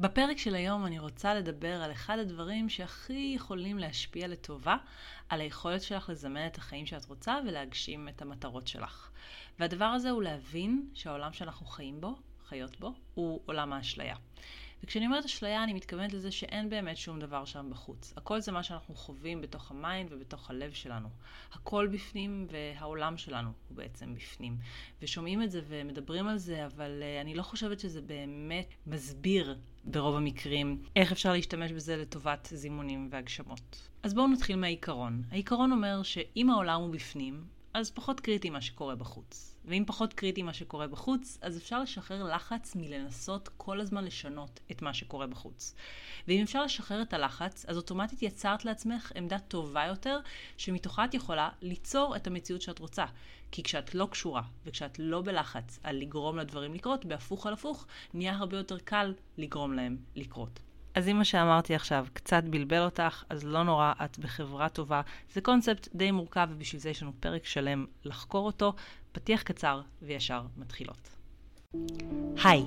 בפרק של היום אני רוצה לדבר על אחד הדברים שהכי יכולים להשפיע לטובה על היכולת שלך לזמן את החיים שאת רוצה ולהגשים את המטרות שלך. והדבר הזה הוא להבין שהעולם שאנחנו חיים בו, חיות בו, הוא עולם האשליה. וכשאני אומרת אשליה, אני מתכוונת לזה שאין באמת שום דבר שם בחוץ. הכל זה מה שאנחנו חווים בתוך ה mind ובתוך הלב שלנו. הכל בפנים והעולם שלנו הוא בעצם בפנים. ושומעים את זה ומדברים על זה, אבל uh, אני לא חושבת שזה באמת מסביר ברוב המקרים איך אפשר להשתמש בזה לטובת זימונים והגשמות. אז בואו נתחיל מהעיקרון. העיקרון אומר שאם העולם הוא בפנים, אז פחות קריטי מה שקורה בחוץ. ואם פחות קריטי מה שקורה בחוץ, אז אפשר לשחרר לחץ מלנסות כל הזמן לשנות את מה שקורה בחוץ. ואם אפשר לשחרר את הלחץ, אז אוטומטית יצרת לעצמך עמדה טובה יותר, שמתוכה את יכולה ליצור את המציאות שאת רוצה. כי כשאת לא קשורה, וכשאת לא בלחץ על לגרום לדברים לקרות, בהפוך על הפוך, נהיה הרבה יותר קל לגרום להם לקרות. אז אם מה שאמרתי עכשיו קצת בלבל אותך, אז לא נורא, את בחברה טובה. זה קונספט די מורכב, ובשביל זה יש לנו פרק שלם לחקור אותו. פתיח קצר וישר מתחילות. היי,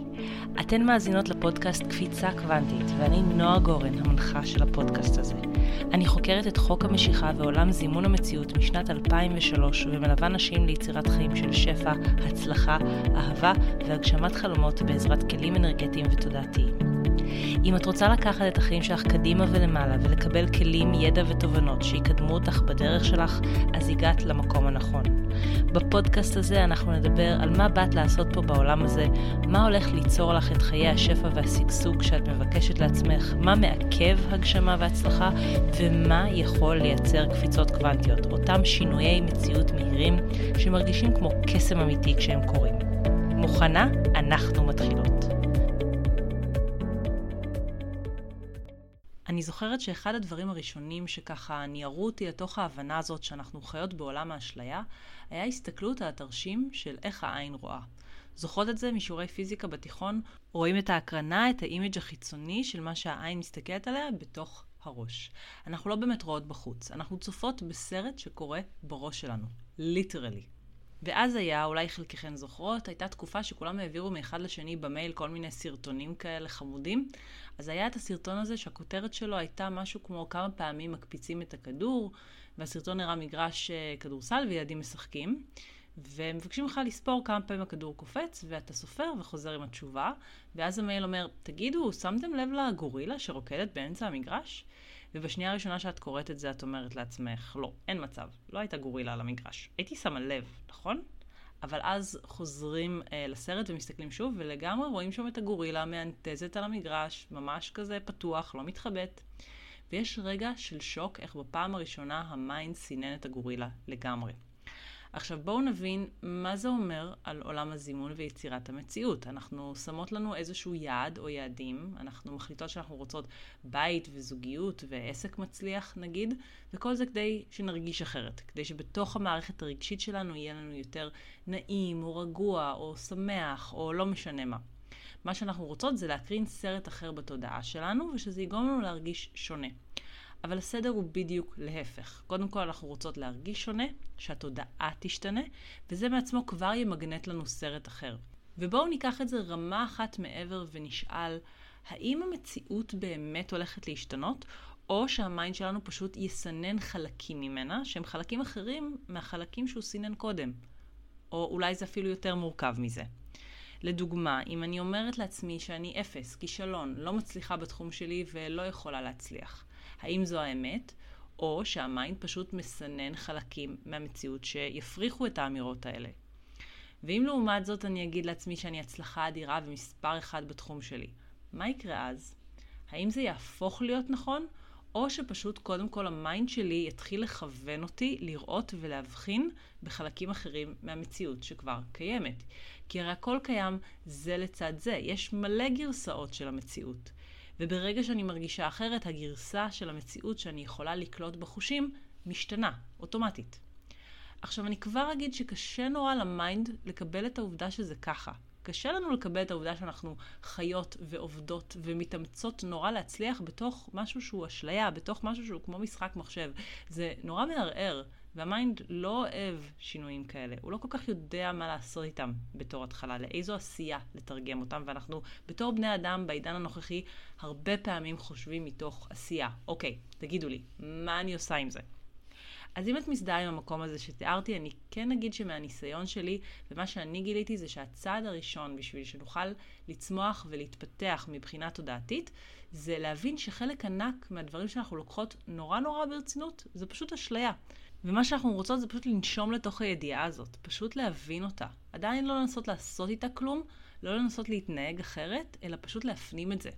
אתן מאזינות לפודקאסט קפיצה קוונטית, ואני נועה גורן, המנחה של הפודקאסט הזה. אני חוקרת את חוק המשיכה ועולם זימון המציאות משנת 2003, ומלווה נשים ליצירת חיים של שפע, הצלחה, אהבה והגשמת חלומות בעזרת כלים אנרגטיים ותודעתיים. אם את רוצה לקחת את החיים שלך קדימה ולמעלה ולקבל כלים, ידע ותובנות שיקדמו אותך בדרך שלך, אז הגעת למקום הנכון. בפודקאסט הזה אנחנו נדבר על מה באת לעשות פה בעולם הזה, מה הולך ליצור לך את חיי השפע והשגשוג שאת מבקשת לעצמך, מה מעכב הגשמה והצלחה, ומה יכול לייצר קפיצות קוונטיות, אותם שינויי מציאות מהירים שמרגישים כמו קסם אמיתי כשהם קורים. מוכנה? אנחנו מתחילות. זוכרת שאחד הדברים הראשונים שככה ניערו אותי לתוך ההבנה הזאת שאנחנו חיות בעולם האשליה, היה הסתכלות על התרשים של איך העין רואה. זוכרות את זה משיעורי פיזיקה בתיכון? רואים את ההקרנה, את ה image החיצוני של מה שהעין מסתכלת עליה בתוך הראש. אנחנו לא באמת רואות בחוץ, אנחנו צופות בסרט שקורה בראש שלנו. literally. ואז היה, אולי חלקכן זוכרות, הייתה תקופה שכולם העבירו מאחד לשני במייל כל מיני סרטונים כאלה חמודים. אז היה את הסרטון הזה שהכותרת שלו הייתה משהו כמו כמה פעמים מקפיצים את הכדור, והסרטון הראה מגרש אה, כדורסל וילדים משחקים. ומבקשים לך לספור כמה פעמים הכדור קופץ, ואתה סופר וחוזר עם התשובה, ואז המייל אומר, תגידו, שמתם לב לגורילה שרוקדת באמצע המגרש? ובשנייה הראשונה שאת קוראת את זה, את אומרת לעצמך, לא, אין מצב, לא הייתה גורילה על המגרש. הייתי שמה לב, נכון? אבל אז חוזרים אה, לסרט ומסתכלים שוב, ולגמרי רואים שם את הגורילה מענטזת על המגרש, ממש כזה פתוח, לא מתחבאת. ויש רגע של שוק איך בפעם הראשונה ה mind סינן את הגורילה לגמרי. עכשיו בואו נבין מה זה אומר על עולם הזימון ויצירת המציאות. אנחנו שמות לנו איזשהו יעד או יעדים, אנחנו מחליטות שאנחנו רוצות בית וזוגיות ועסק מצליח נגיד, וכל זה כדי שנרגיש אחרת, כדי שבתוך המערכת הרגשית שלנו יהיה לנו יותר נעים או רגוע או שמח או לא משנה מה. מה שאנחנו רוצות זה להקרין סרט אחר בתודעה שלנו ושזה יגרום לנו להרגיש שונה. אבל הסדר הוא בדיוק להפך. קודם כל אנחנו רוצות להרגיש שונה, שהתודעה תשתנה, וזה מעצמו כבר ימגנט לנו סרט אחר. ובואו ניקח את זה רמה אחת מעבר ונשאל, האם המציאות באמת הולכת להשתנות, או שה mind שלנו פשוט יסנן חלקים ממנה, שהם חלקים אחרים מהחלקים שהוא סינן קודם. או אולי זה אפילו יותר מורכב מזה. לדוגמה, אם אני אומרת לעצמי שאני אפס, כישלון, לא מצליחה בתחום שלי ולא יכולה להצליח, האם זו האמת, או שה mind פשוט מסנן חלקים מהמציאות שיוכיחו את האמירות האלה. ואם לעומת זאת אני אגיד לעצמי שאני הצלחה אדירה ומספר אחד בתחום שלי, מה יקרה אז? האם זה יהפוך להיות נכון, או שפשוט קודם כל ה mind שלי יתחיל לכוון אותי לראות ולהבחין בחלקים אחרים מהמציאות שכבר קיימת. כי הרי הכל קיים זה לצד זה, יש מלא גרסאות של המציאות. וברגע שאני מרגישה אחרת, הגרסה של המציאות שאני יכולה לקלוט בחושים משתנה, אוטומטית. עכשיו, אני כבר אגיד שקשה נורא ל mind לקבל את העובדה שזה ככה. קשה לנו לקבל את העובדה שאנחנו חיות ועובדות ומתאמצות נורא להצליח בתוך משהו שהוא אשליה, בתוך משהו שהוא כמו משחק מחשב. זה נורא מערער. וה mind לא אוהב שינויים כאלה, הוא לא כל כך יודע מה לעשות איתם בתור התחלה, לאיזו עשייה לתרגם אותם, ואנחנו בתור בני אדם בעידן הנוכחי הרבה פעמים חושבים מתוך עשייה. אוקיי, תגידו לי, מה אני עושה עם זה? אז אם את מזדהה עם המקום הזה שתיארתי, אני כן אגיד שמהניסיון שלי, ומה שאני גיליתי זה שהצעד הראשון בשביל שנוכל לצמוח ולהתפתח מבחינה תודעתית, זה להבין שחלק ענק מהדברים שאנחנו לוקחות נורא נורא ברצינות, זה פשוט אשליה. ומה שאנחנו רוצות זה פשוט לנשום לתוך הידיעה הזאת, פשוט להבין אותה. עדיין לא לנסות לעשות איתה כלום, לא לנסות להתנהג אחרת, אלא פשוט להפנים את זה.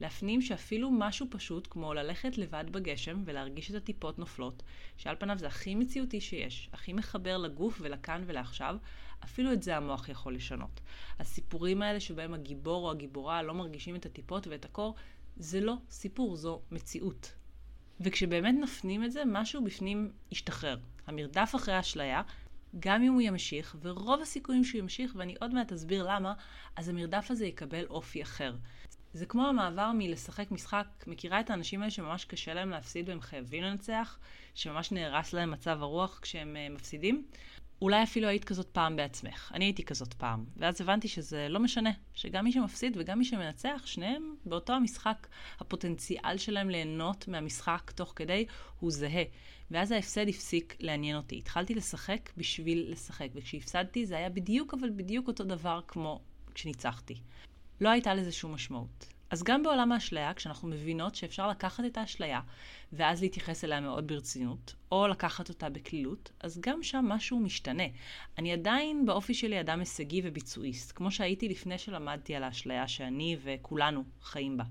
להפנים שאפילו משהו פשוט, כמו ללכת לבד בגשם ולהרגיש את הטיפות נופלות, שעל פניו זה הכי מציאותי שיש, הכי מחבר לגוף ולכאן ולעכשיו, אפילו את זה המוח יכול לשנות. הסיפורים האלה שבהם הגיבור או הגיבורה לא מרגישים את הטיפות ואת הקור, זה לא סיפור, זו מציאות. וכשבאמת נפנים את זה, משהו בפנים ישתחרר. המרדף אחרי האשליה, גם אם הוא ימשיך, ורוב הסיכויים שהוא ימשיך, ואני עוד מעט אסביר למה, אז המרדף הזה יקבל אופי אחר. זה כמו המעבר מלשחק משחק, מכירה את האנשים האלה שממש קשה להם להפסיד והם חייבים לנצח, שממש נהרס להם מצב הרוח כשהם uh, מפסידים? אולי אפילו היית כזאת פעם בעצמך. אני הייתי כזאת פעם. ואז הבנתי שזה לא משנה, שגם מי שמפסיד וגם מי שמנצח, שניהם באותו המשחק, הפוטנציאל שלהם ליהנות מהמשחק תוך כדי הוא זהה. ואז ההפסד הפסיק לעניין אותי. התחלתי לשחק בשביל לשחק, וכשהפסדתי זה היה בדיוק אבל בדיוק אותו דבר כמו כשניצחתי. לא הייתה לזה שום משמעות. אז גם בעולם האשליה, כשאנחנו מבינות שאפשר לקחת את האשליה ואז להתייחס אליה מאוד ברצינות, או לקחת אותה בקלילות, אז גם שם משהו משתנה. אני עדיין באופי שלי אדם הישגי וביצועיסט, כמו שהייתי לפני שלמדתי על האשליה שאני וכולנו חיים בה.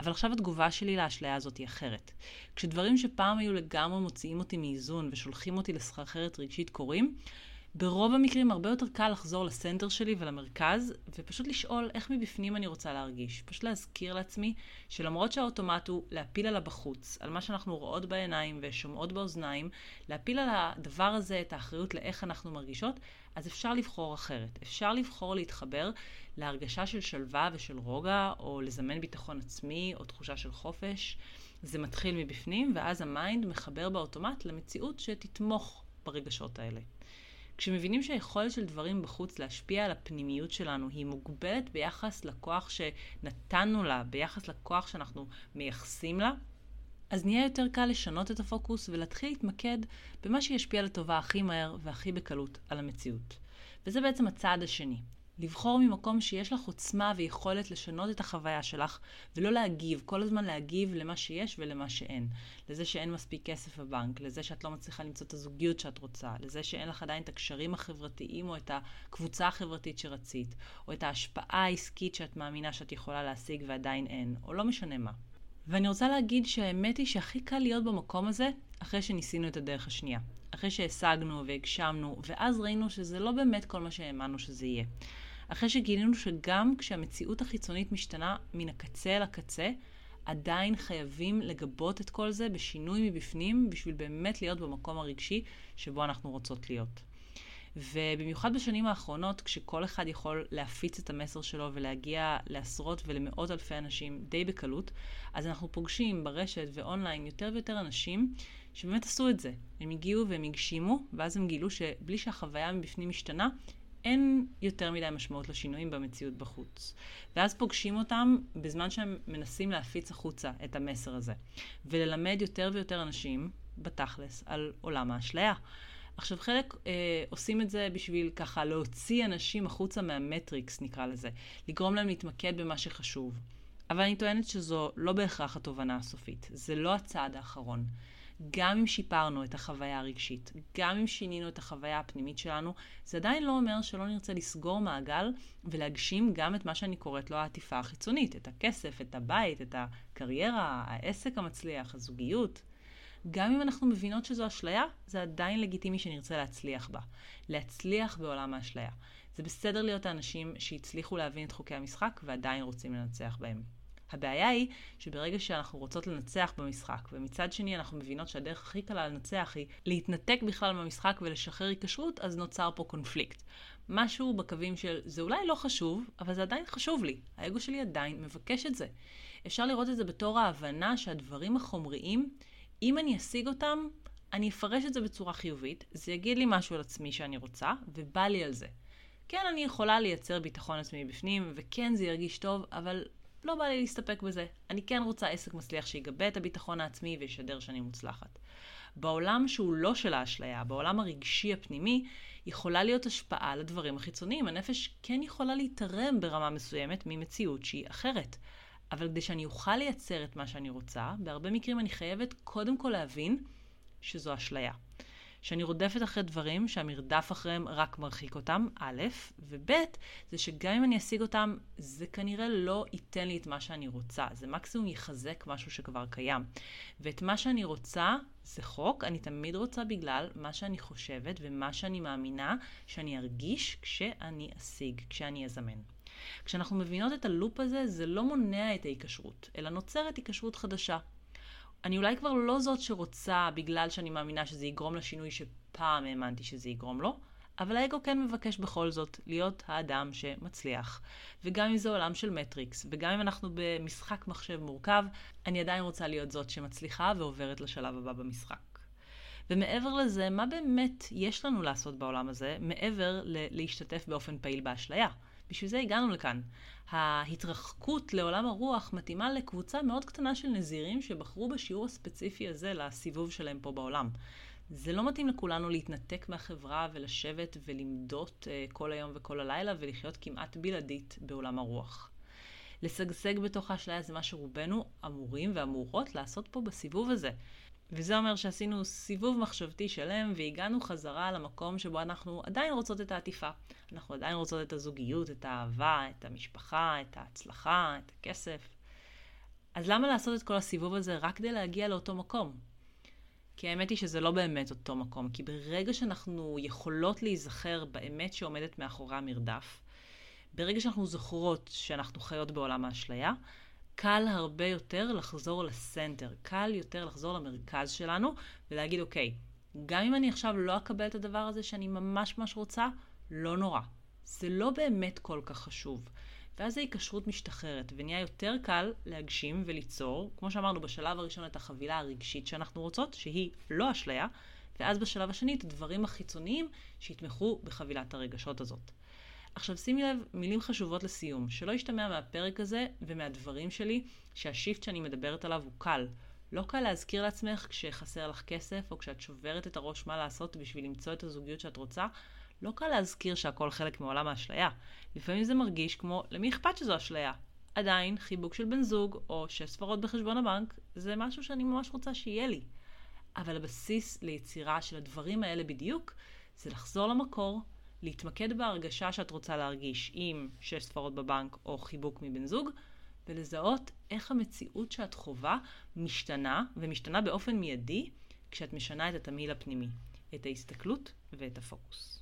אבל עכשיו התגובה שלי לאשליה הזאת היא אחרת. כשדברים שפעם היו לגמרי מוציאים אותי מאיזון ושולחים אותי לסחרחרת רגשית קורים, ברוב המקרים הרבה יותר קל לחזור לסנטר שלי ולמרכז, ופשוט לשאול איך מבפנים אני רוצה להרגיש. פשוט להזכיר לעצמי שלמרות שהאוטומט הוא להפיל עליו בחוץ, על מה שאנחנו רואות בעיניים ושומעות באוזניים, להפיל על הדבר הזה את האחריות לאיך אנחנו מרגישות, אז אפשר לבחור אחרת. אפשר לבחור להתחבר להרגשה של שלווה ושל רוגע, או לזמן ביטחון עצמי, או תחושה של חופש. זה מתחיל מבפנים, ואז ה mind מחבר באוטומט למציאות שתתמוך ברגשות האלה. כשמבינים שהיכולת של דברים בחוץ להשפיע על הפנימיות שלנו היא מוגבלת ביחס לכוח שנתנו לה, ביחס לכוח שאנחנו מייחסים לה, אז נהיה יותר קל לשנות את הפוקוס ולהתחיל להתמקד במה שישפיע לטובה הכי מהר והכי בקלות על המציאות. וזה בעצם הצעד השני. לבחור ממקום שיש לך עוצמה ויכולת לשנות את החוויה שלך, ולא להגיב, כל הזמן להגיב למה שיש ולמה שאין. לזה שאין מספיק כסף בבנק, לזה שאת לא מצליחה למצוא את הזוגיות שאת רוצה, לזה שאין לך עדיין את הקשרים החברתיים או את הקבוצה החברתית שרצית, או את ההשפעה העסקית שאת מאמינה שאת יכולה להשיג ועדיין אין, או לא משנה מה. ואני רוצה להגיד שהאמת היא שהכי קל להיות במקום הזה אחרי שניסינו את הדרך השנייה. אחרי שהשגנו והגשמנו, ואז ראינו שזה לא באמת כל מה שהאמנו שזה יהיה. אחרי שגילינו שגם כשהמציאות החיצונית משתנה מן הקצה אל הקצה, עדיין חייבים לגבות את כל זה בשינוי מבפנים, בשביל באמת להיות במקום הרגשי שבו אנחנו רוצות להיות. ובמיוחד בשנים האחרונות, כשכל אחד יכול להפיץ את המסר שלו ולהגיע לעשרות ולמאות אלפי אנשים די בקלות, אז אנחנו פוגשים ברשת ואונליין יותר ויותר אנשים שבאמת עשו את זה. הם הגיעו והם הגשימו, ואז הם גילו שבלי שהחוויה מבפנים משתנה, אין יותר מדי משמעות לשינויים במציאות בחוץ. ואז פוגשים אותם בזמן שהם מנסים להפיץ החוצה את המסר הזה, וללמד יותר ויותר אנשים, בתכלס, על עולם האשליה. עכשיו, חלק אה, עושים את זה בשביל ככה להוציא אנשים החוצה מהמטריקס, נקרא לזה. לגרום להם להתמקד במה שחשוב. אבל אני טוענת שזו לא בהכרח התובנה הסופית. זה לא הצעד האחרון. גם אם שיפרנו את החוויה הרגשית, גם אם שינינו את החוויה הפנימית שלנו, זה עדיין לא אומר שלא נרצה לסגור מעגל ולהגשים גם את מה שאני קוראת לו העטיפה החיצונית, את הכסף, את הבית, את הקריירה, העסק המצליח, הזוגיות. גם אם אנחנו מבינות שזו אשליה, זה עדיין לגיטימי שנרצה להצליח בה. להצליח בעולם האשליה. זה בסדר להיות האנשים שהצליחו להבין את חוקי המשחק ועדיין רוצים לנצח בהם. הבעיה היא שברגע שאנחנו רוצות לנצח במשחק, ומצד שני אנחנו מבינות שהדרך הכי קלה לנצח היא להתנתק בכלל מהמשחק ולשחרר היקשרות, אז נוצר פה קונפליקט. משהו בקווים של זה אולי לא חשוב, אבל זה עדיין חשוב לי. האגו שלי עדיין מבקש את זה. אפשר לראות את זה בתור ההבנה שהדברים החומריים, אם אני אשיג אותם, אני אפרש את זה בצורה חיובית, זה יגיד לי משהו על עצמי שאני רוצה, ובא לי על זה. כן, אני יכולה לייצר ביטחון עצמי בפנים, וכן, זה ירגיש טוב, אבל לא בא לי להסתפק בזה. אני כן רוצה עסק מצליח שיגבה את הביטחון העצמי וישדר שאני מוצלחת. בעולם שהוא לא של האשליה, בעולם הרגשי הפנימי, יכולה להיות השפעה לדברים החיצוניים. הנפש כן יכולה להתערם ברמה מסוימת ממציאות שהיא אחרת. אבל כדי שאני אוכל לייצר את מה שאני רוצה, בהרבה מקרים אני חייבת קודם כל להבין שזו אשליה. שאני רודפת אחרי דברים שהמרדף אחריהם רק מרחיק אותם, א', וב', זה שגם אם אני אשיג אותם, זה כנראה לא ייתן לי את מה שאני רוצה. זה מקסימום יחזק משהו שכבר קיים. ואת מה שאני רוצה, זה חוק, אני תמיד רוצה בגלל מה שאני חושבת ומה שאני מאמינה שאני ארגיש כשאני אשיג, כשאני אזמן. כשאנחנו מבינות את הלופ הזה, זה לא מונע את ההיקשרות, אלא נוצרת היקשרות חדשה. אני אולי כבר לא זאת שרוצה בגלל שאני מאמינה שזה יגרום לשינוי שפעם האמנתי שזה יגרום לו, אבל האגו כן מבקש בכל זאת להיות האדם שמצליח. וגם אם זה עולם של מטריקס, וגם אם אנחנו במשחק מחשב מורכב, אני עדיין רוצה להיות זאת שמצליחה ועוברת לשלב הבא במשחק. ומעבר לזה, מה באמת יש לנו לעשות בעולם הזה, מעבר ל- להשתתף באופן פעיל באשליה? בשביל זה הגענו לכאן. ההתרחקות לעולם הרוח מתאימה לקבוצה מאוד קטנה של נזירים שבחרו בשיעור הספציפי הזה לסיבוב שלהם פה בעולם. זה לא מתאים לכולנו להתנתק מהחברה ולשבת ולמדות uh, כל היום וכל הלילה ולחיות כמעט בלעדית בעולם הרוח. לשגשג בתוך האשליה זה מה שרובנו אמורים ואמורות לעשות פה בסיבוב הזה. וזה אומר שעשינו סיבוב מחשבתי שלם והגענו חזרה למקום שבו אנחנו עדיין רוצות את העטיפה. אנחנו עדיין רוצות את הזוגיות, את האהבה, את המשפחה, את ההצלחה, את הכסף. אז למה לעשות את כל הסיבוב הזה רק כדי להגיע לאותו מקום? כי האמת היא שזה לא באמת אותו מקום, כי ברגע שאנחנו יכולות להיזכר באמת שעומדת מאחורי המרדף, ברגע שאנחנו זוכרות שאנחנו חיות בעולם האשליה, קל הרבה יותר לחזור לסנטר, קל יותר לחזור למרכז שלנו ולהגיד, אוקיי, גם אם אני עכשיו לא אקבל את הדבר הזה שאני ממש ממש רוצה, לא נורא. זה לא באמת כל כך חשוב. ואז ההיקשרות משתחררת, ונהיה יותר קל להגשים וליצור, כמו שאמרנו בשלב הראשון, את החבילה הרגשית שאנחנו רוצות, שהיא לא אשליה, ואז בשלב השני את הדברים החיצוניים שיתמכו בחבילת הרגשות הזאת. עכשיו שימי לב, מילים חשובות לסיום, שלא ישתמע מהפרק הזה ומהדברים שלי שהשיפט שאני מדברת עליו הוא קל. לא קל להזכיר לעצמך כשחסר לך כסף, או כשאת שוברת את הראש מה לעשות בשביל למצוא את הזוגיות שאת רוצה, לא קל להזכיר שהכל חלק מעולם האשליה. לפעמים זה מרגיש כמו, למי אכפת שזו אשליה? עדיין, חיבוק של בן זוג, או שש ספרות בחשבון הבנק, זה משהו שאני ממש רוצה שיהיה לי. אבל הבסיס ליצירה של הדברים האלה בדיוק, זה לחזור למקור, להתמקד בהרגשה שאת רוצה להרגיש עם שש ספרות בבנק או חיבוק מבן זוג, ולזהות איך המציאות שאת חווה משתנה, ומשתנה באופן מיידי, כשאת משנה את התמהיל הפנימי, את ההסתכלות ואת הפוקוס.